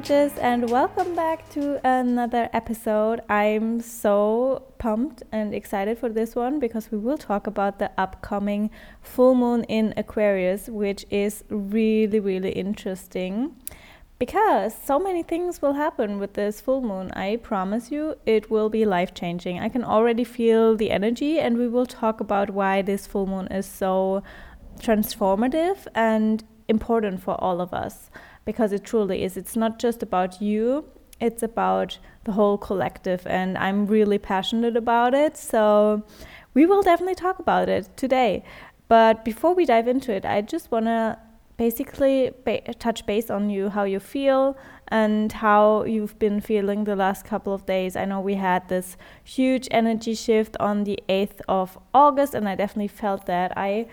Gorgeous, and welcome back to another episode. I'm so pumped and excited for this one because we will talk about the upcoming full moon in Aquarius, which is really, really interesting because so many things will happen with this full moon. I promise you, it will be life changing. I can already feel the energy, and we will talk about why this full moon is so transformative and important for all of us because it truly is. It's not just about you, it's about the whole collective, and I'm really passionate about it. So we will definitely talk about it today. But before we dive into it, I just want to basically ba- touch base on you, how you feel, and how you've been feeling the last couple of days. I know we had this huge energy shift on the 8th of August, and I definitely felt that. I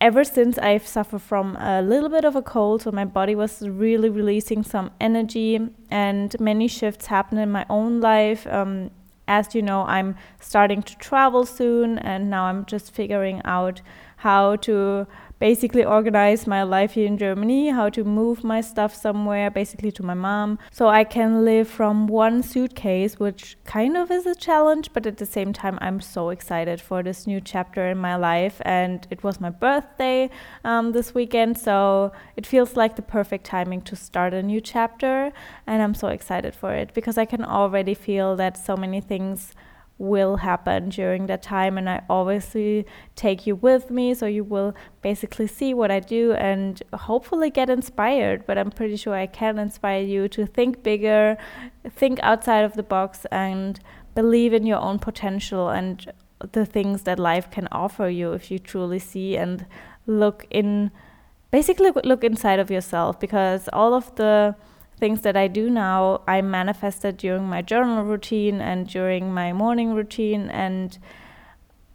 ever since I've suffered from a little bit of a cold, so my body was really releasing some energy, and many shifts happened in my own life. Um, as you know, I'm starting to travel soon, and now I'm just figuring out how to basically organize my life here in Germany, how to move my stuff somewhere, basically to my mom, so I can live from one suitcase, which kind of is a challenge, but at the same time, I'm so excited for this new chapter in my life. And it was my birthday um, this weekend, so it feels like the perfect timing to start a new chapter. And I'm so excited for it because I can already feel that so many things will happen during that time and I obviously take you with me so you will basically see what I do and hopefully get inspired but I'm pretty sure I can inspire you to think bigger think outside of the box and believe in your own potential and the things that life can offer you if you truly see and look in basically look inside of yourself because all of the things that I do now, I manifested during my journal routine and during my morning routine. And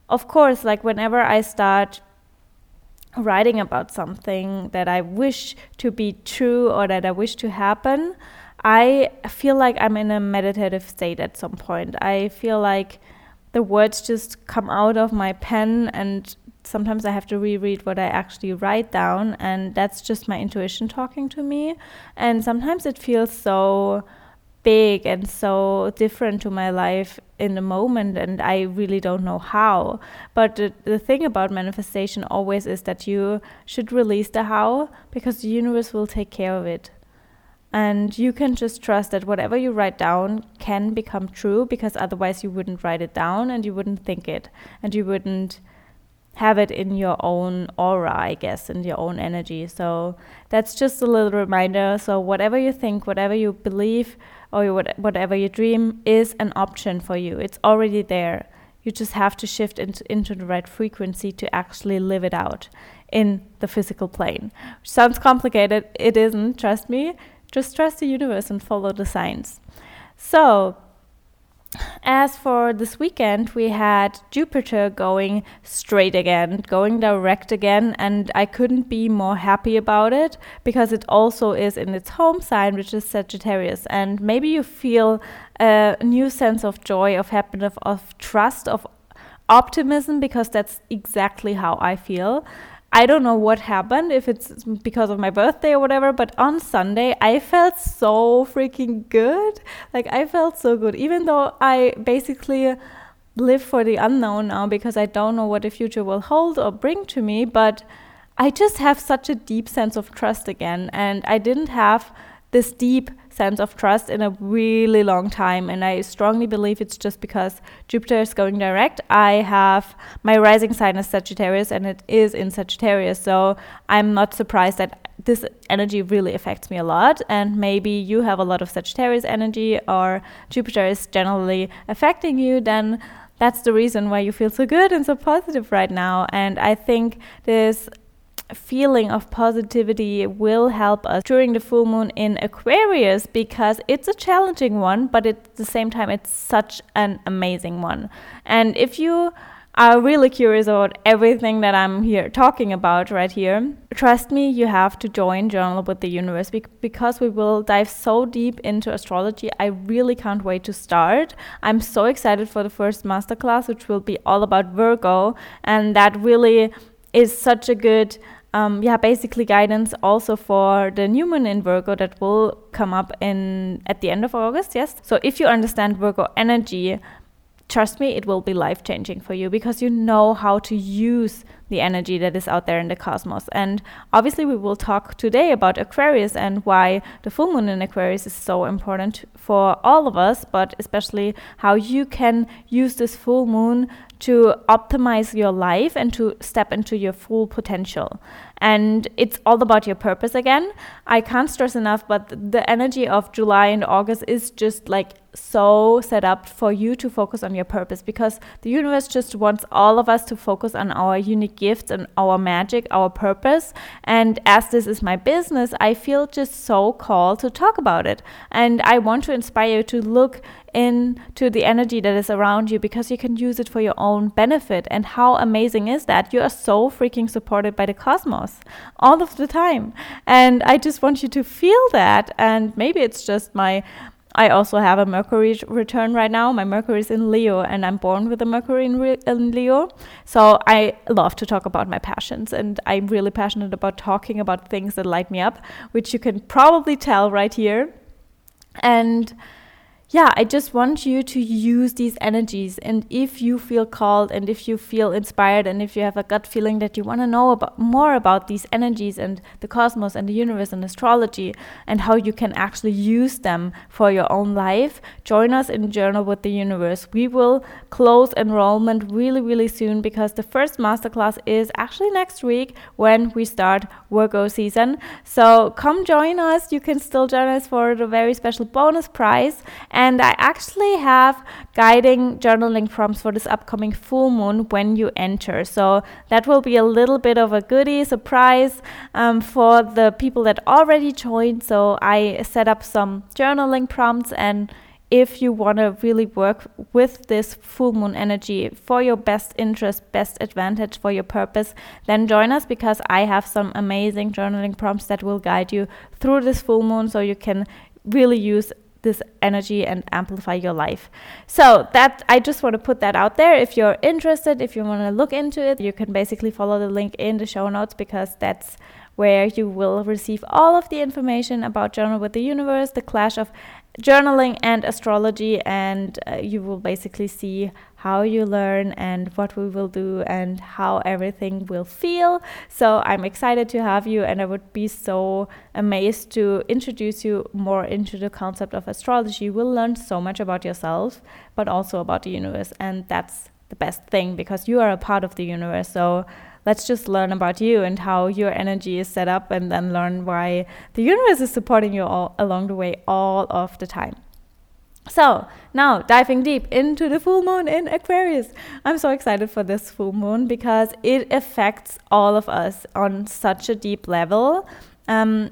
of course, like whenever I start writing about something that I wish to be true or that I wish to happen, I feel like I'm in a meditative state at some point. I feel like the words just come out of my pen and sometimes I have to reread what I actually write down, and that's just my intuition talking to me. And sometimes it feels so big and so different to my life in the moment, and I really don't know how. But the, the thing about manifestation always is that you should release the how because the universe will take care of it. And you can just trust that whatever you write down can become true because otherwise you wouldn't write it down and you wouldn't think it and you wouldn't have it in your own aura, I guess, in your own energy. So that's just a little reminder. So whatever you think, whatever you believe, or whatever you dream is an option for you. It's already there. You just have to shift into, the right frequency to actually live it out in the physical plane. Sounds complicated. It isn't, trust me. Just trust the universe and follow the signs. So as for this weekend, we had Jupiter going straight again, going direct again, and I couldn't be more happy about it because it also is in its home sign, which is Sagittarius. And maybe you feel a new sense of joy, of happiness, of trust, of optimism, because that's exactly how I feel. I don't know what happened, if it's because of my birthday or whatever, but on Sunday I felt so freaking good. Like I felt so good, even though I basically live for the unknown now because I don't know what the future will hold or bring to me, but I just have such a deep sense of trust again. And I didn't have this deep sense of trust in a really long time. And I strongly believe it's just because Jupiter is going direct. I have my rising sign is Sagittarius and it is in Sagittarius. So I'm not surprised that this energy really affects me a lot. And maybe you have a lot of Sagittarius energy or Jupiter is generally affecting you, then that's the reason why you feel so good and so positive right now. And I think this feeling of positivity will help us during the full moon in Aquarius because it's a challenging one, but at the same time, it's such an amazing one. And if you are really curious about everything that I'm here talking about right here, trust me, you have to join Journal with the Universe because we will dive so deep into astrology. I really can't wait to start. I'm so excited for the first masterclass, which will be all about Virgo, and that really is such a good um, yeah, basically guidance also for the new moon in Virgo that will come up in at the end of August. Yes. So if you understand Virgo energy, trust me, it will be life changing for you because you know how to use the energy that is out there in the cosmos. And obviously, we will talk today about Aquarius and why the full moon in Aquarius is so important for all of us, but especially how you can use this full moon to optimize your life and to step into your full potential. And it's all about your purpose again. I can't stress enough, but the energy of July and August is just like so set up for you to focus on your purpose because the universe just wants all of us to focus on our unique gifts and our magic, our purpose. And as this is my business, I feel just so called to talk about it. And I want to inspire you to look into the energy that is around you because you can use it for your own benefit. And how amazing is that? You are so freaking supported by the cosmos all of the time. And I just want you to feel that. And maybe it's just my I also have a Mercury return right now. My Mercury is in Leo, and I'm born with a Mercury in, Re- in, Leo. So I love to talk about my passions, and I'm really passionate about talking about things that light me up, which you can probably tell right here. And yeah, I just want you to use these energies. And if you feel called and if you feel inspired and if you have a gut feeling that you want to know about more about these energies and the cosmos and the universe and astrology and how you can actually use them for your own life, join us in Journal with the Universe. We will close enrollment really, really soon because the first masterclass is actually next week when we start Virgo season. So come join us. You can still join us for the very special bonus prize. And I actually have guiding journaling prompts for this upcoming full moon when you enter. So that will be a little bit of a goodie surprise um, for the people that already joined. So I set up some journaling prompts and if you want to really work with this full moon energy for your best interest, best advantage for your purpose, then join us because I have some amazing journaling prompts that will guide you through this full moon so you can really use this energy and amplify your life. So that I just want to put that out there. If you're interested, if you want to look into it, you can basically follow the link in the show notes because that's where you will receive all of the information about Journal with the Universe, the clash of journaling and astrology, and uh, you will basically see how you learn and what we will do and how everything will feel. So I'm excited to have you, and I would be so amazed to introduce you more into the concept of astrology. You will learn so much about yourself, but also about the universe, and that's the best thing because you are a part of the universe. So let's just learn about you and how your energy is set up and then learn why the universe is supporting you all along the way all of the time. So, now diving deep into the full moon in Aquarius. I'm so excited for this full moon because it affects all of us on such a deep level. Um,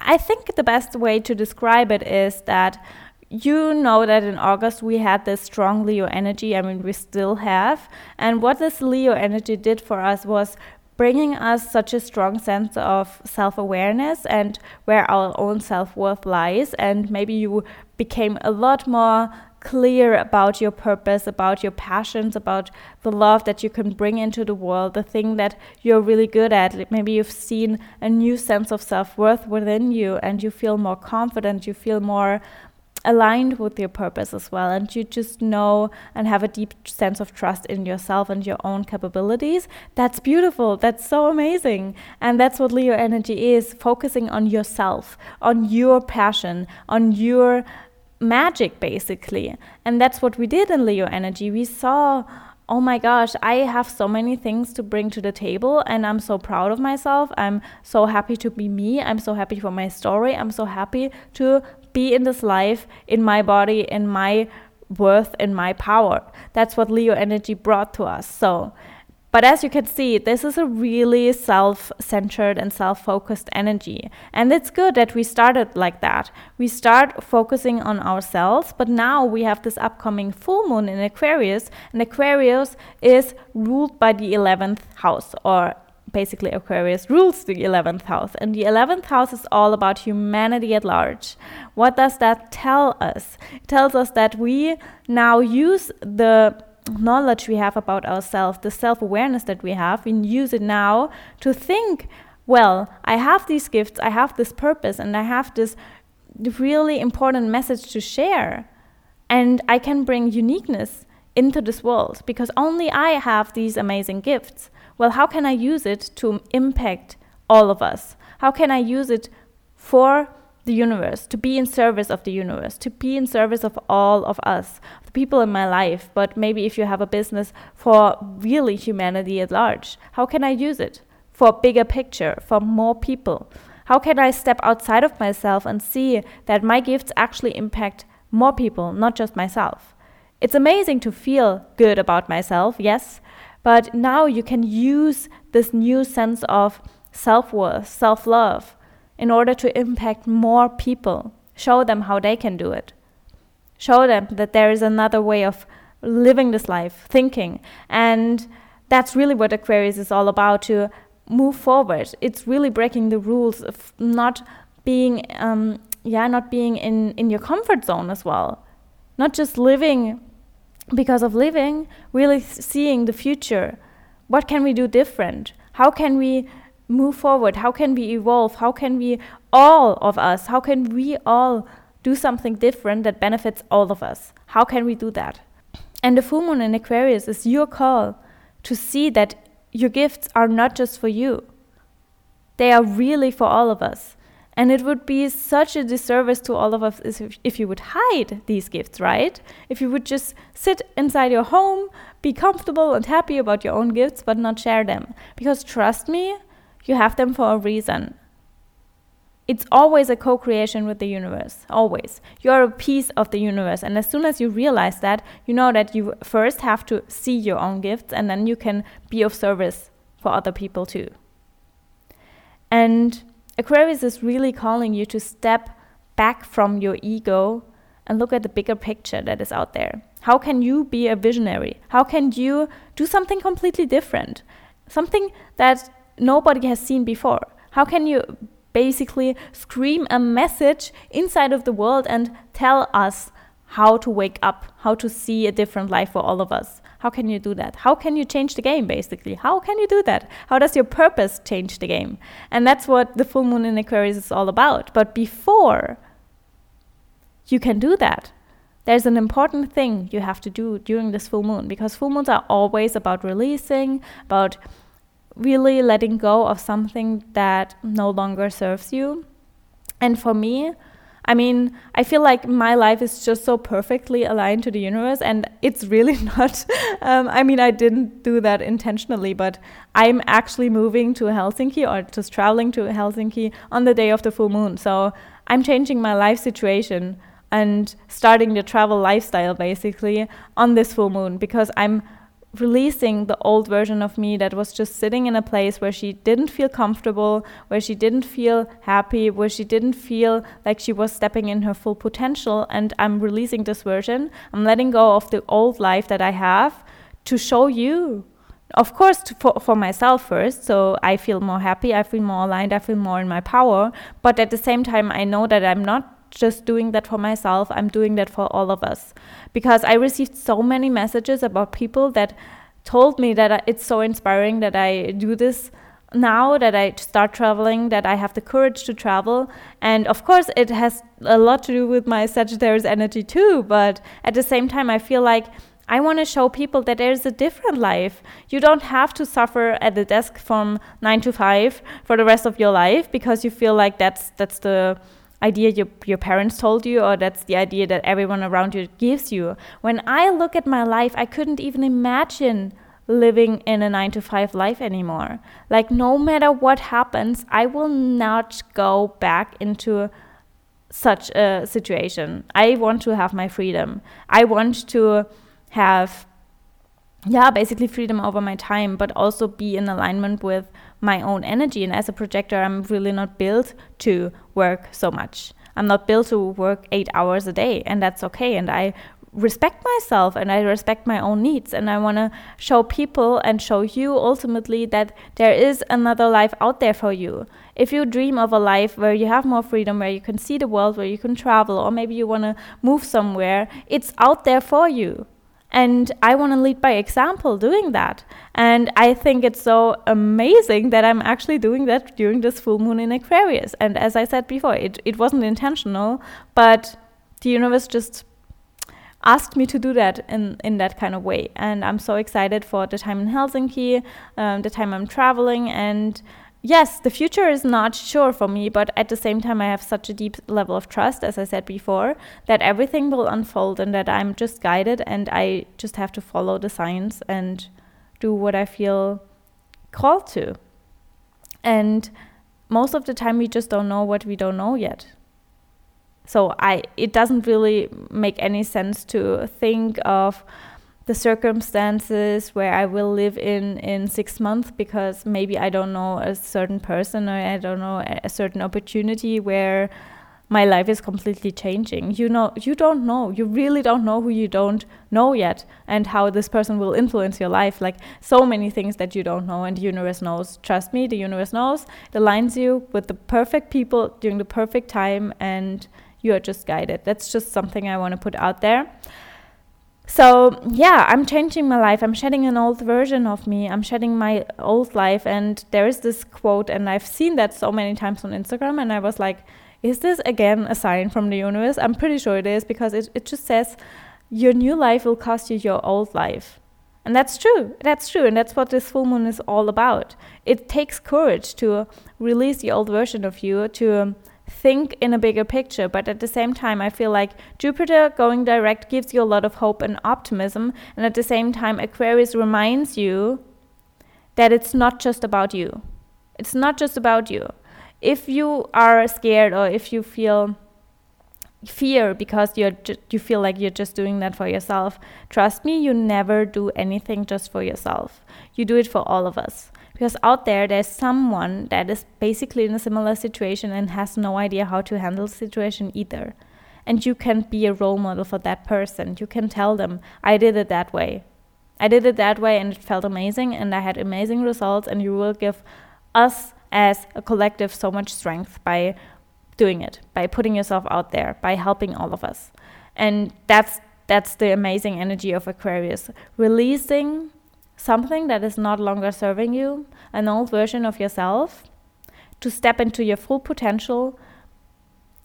I think the best way to describe it is that you know that in August we had this strong Leo energy. I mean, we still have. And what this Leo energy did for us was bringing us such a strong sense of self awareness and where our own self worth lies. And maybe you became a lot more clear about your purpose, about your passions, about the love that you can bring into the world, the thing that you're really good at. Maybe you've seen a new sense of self worth within you and you feel more confident, you feel more aligned with your purpose as well. And you just know and have a deep sense of trust in yourself and your own capabilities. That's beautiful. That's so amazing. And that's what Leo energy is focusing on yourself, on your passion, on your magic, basically. And that's what we did in Leo energy. We saw oh my gosh, I have so many things to bring to the table and I'm so proud of myself. I'm so happy to be me. I'm so happy for my story. I'm so happy to be in this life, in my body, in my worth, in my power. That's what Leo energy brought to us. So, but as you can see, this is a really self centered and self focused energy. And it's good that we started like that. We start focusing on ourselves, but now we have this upcoming full moon in Aquarius, and Aquarius is ruled by the 11th house or basically Aquarius rules the 11th house. And the 11th house is all about humanity at large. What does that tell us? It tells us that we now use the knowledge we have about ourselves, the self awareness that we have, we use it now to think well, I have these gifts, I have this purpose, and I have this really important message to share. And I can bring uniqueness into this world because only I have these amazing gifts. Well, how can I use it to impact all of us? How can I use it for the universe, to be in service of the universe, to be in service of all of us, the people in my life, but maybe if you have a business for really humanity at large, how can I use it for a bigger picture, for more people? How can I step outside of myself and see that my gifts actually impact more people, not just myself? It's amazing to feel good about myself, yes, but now you can use this new sense of self worth, self love in order to impact more people. Show them how they can do it. Show them that there is another way of living this life, thinking. And that's really what Aquarius is all about to move forward. It's really breaking the rules of not being, um, yeah, not being in, in your comfort zone as well. Not just living because of living, really seeing the future. What can we do different? How can we move forward? How can we evolve? How can we, all of us, how can we all do something different that benefits all of us? How can we do that? And the full moon in Aquarius is your call to see that your gifts are not just for you, they are really for all of us. And it would be such a disservice to all of us if, if you would hide these gifts, right? If you would just sit inside your home, be comfortable and happy about your own gifts, but not share them. Because trust me, you have them for a reason. It's always a co creation with the universe, always. You're a piece of the universe. And as soon as you realize that, you know that you first have to see your own gifts and then you can be of service for other people too. And Aquarius is really calling you to step back from your ego and look at the bigger picture that is out there. How can you be a visionary? How can you do something completely different? Something that nobody has seen before. How can you basically scream a message inside of the world and tell us how to wake up, how to see a different life for all of us? How can you do that? How can you change the game, basically? How can you do that? How does your purpose change the game? And that's what the full moon in Aquarius is all about. But before you can do that, there's an important thing you have to do during this full moon because full moons are always about releasing, about really letting go of something that no longer serves you. And for me, I mean, I feel like my life is just so perfectly aligned to the universe, and it's really not. Um, I mean, I didn't do that intentionally, but I'm actually moving to Helsinki or just traveling to Helsinki on the day of the full moon. So I'm changing my life situation and starting the travel lifestyle basically on this full moon because I'm releasing the old version of me that was just sitting in a place where she didn't feel comfortable, where she didn't feel happy, where she didn't feel like she was stepping in her full potential. And I'm releasing this version. I'm letting go of the old life that I have to show you. Of course, to, for, for myself first, so I feel more happy, I feel more aligned, I feel more in my power. But at the same time, I know that I'm not just doing that for myself, I'm doing that for all of us. Because I received so many messages about people that told me that it's so inspiring that I do this now that I start traveling, that I have the courage to travel. And of course, it has a lot to do with my Sagittarius energy too. But at the same time, I feel like I want to show people that there's a different life. You don't have to suffer at the desk from nine to five for the rest of your life because you feel like that's that's the idea your, your parents told you or that's the idea that everyone around you gives you. When I look at my life, I couldn't even imagine living in a 9 to 5 life anymore. Like no matter what happens, I will not go back into such a situation. I want to have my freedom. I want to have yeah, basically freedom over my time, but also be in alignment with my own energy. And as a projector, I'm really not built to work so much. I'm not built to work eight hours a day, and that's okay. And I respect myself and I respect my own needs. And I want to show people and show you ultimately that there is another life out there for you. If you dream of a life where you have more freedom, where you can see the world, where you can travel, or maybe you want to move somewhere, it's out there for you. And I want to lead by example doing that. And I think it's so amazing that I'm actually doing that during this full moon in Aquarius. And as I said before, it, it wasn't intentional, but the universe just asked me to do that in, in that kind of way. And I'm so excited for the time in Helsinki, um, the time I'm traveling. And yes, the future is not sure for me, but at the same time, I have such a deep level of trust, as I said before, that everything will unfold and that I'm just guided and I just have to follow the signs and do what I feel called to. And most of the time, we just don't know what we don't know yet so i it doesn't really make any sense to think of the circumstances where I will live in in six months because maybe I don't know a certain person or I don't know a certain opportunity where my life is completely changing. You know, you don't know. You really don't know who you don't know yet and how this person will influence your life. Like so many things that you don't know and the universe knows. Trust me, the universe knows. It aligns you with the perfect people during the perfect time and you are just guided. That's just something I want to put out there. So, yeah, I'm changing my life. I'm shedding an old version of me. I'm shedding my old life. And there is this quote, and I've seen that so many times on Instagram. And I was like, is this again a sign from the universe? I'm pretty sure it is because it, it just says your new life will cost you your old life. And that's true. That's true. And that's what this full moon is all about. It takes courage to release the old version of you, to think in a bigger picture. But at the same time, I feel like Jupiter going direct gives you a lot of hope and optimism. And at the same time, Aquarius reminds you that it's not just about you. It's not just about you. If you are scared or if you feel fear because you're ju- you feel like you're just doing that for yourself trust me you never do anything just for yourself you do it for all of us because out there there's someone that is basically in a similar situation and has no idea how to handle the situation either. And you can be a role model for that person. You can tell them i did it that way. I did it that way and it felt amazing and i had amazing results and you will give us as a collective so much strength by doing it by putting yourself out there by helping all of us. And that's that's the amazing energy of aquarius. Releasing something that is not longer serving you, an old version of yourself, to step into your full potential,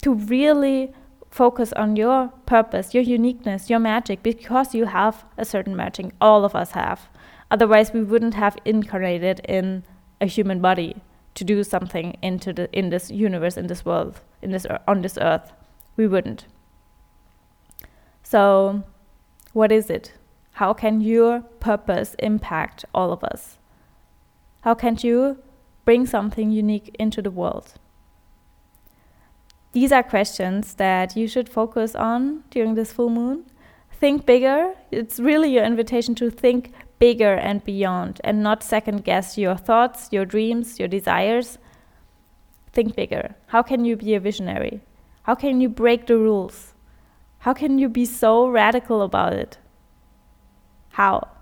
to really focus on your purpose, your uniqueness, your magic, because you have a certain magic. All of us have. Otherwise, we wouldn't have incarnated in a human body to do something into the in this universe, in this world, in this on this earth. We wouldn't. So, what is it? How can your purpose impact all of us? How can you bring something unique into the world? These are questions that you should focus on during this full moon. Think bigger. It's really your invitation to think bigger and beyond and not second guess your thoughts, your dreams, your desires. Think bigger. How can you be a visionary? How can you break the rules? How can you be so radical about it? How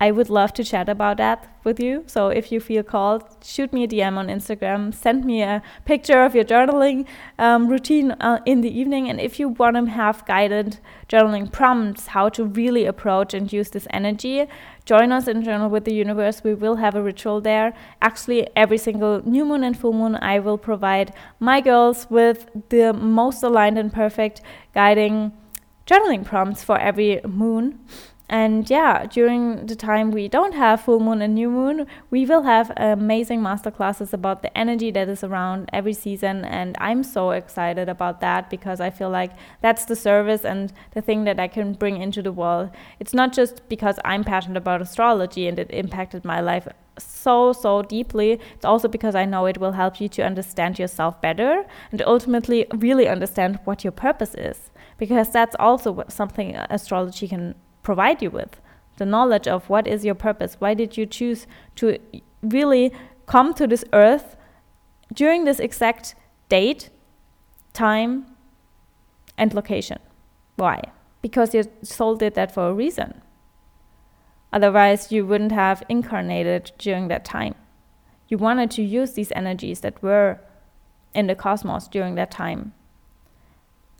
I would love to chat about that with you. So if you feel called, shoot me a DM on Instagram, send me a picture of your journaling um, routine uh, in the evening. And if you want to have guided journaling prompts, how to really approach and use this energy, join us in Journal with the Universe. We will have a ritual there. Actually, every single new moon and full moon, I will provide my girls with the most aligned and perfect guiding journaling prompts for every moon. And yeah, during the time we don't have full moon and new moon, we will have amazing masterclasses about the energy that is around every season. And I'm so excited about that because I feel like that's the service and the thing that I can bring into the world. It's not just because I'm passionate about astrology and it impacted my life so, so deeply. It's also because I know it will help you to understand yourself better and ultimately really understand what your purpose is because that's also something astrology can provide you with the knowledge of what is your purpose. Why did you choose to really come to this earth during this exact date time and location? Why? Because your soul did that for a reason. Otherwise you wouldn't have incarnated during that time. You wanted to use these energies that were in the cosmos during that time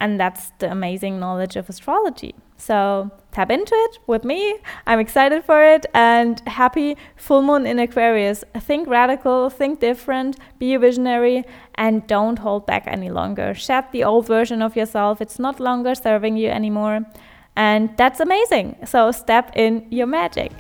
and that's the amazing knowledge of astrology. So tap into it with me. I'm excited for it and happy full moon in Aquarius. Think radical, think different, be a visionary, and don't hold back any longer. Shed the old version of yourself, it's not longer serving you anymore. And that's amazing. So step in your magic.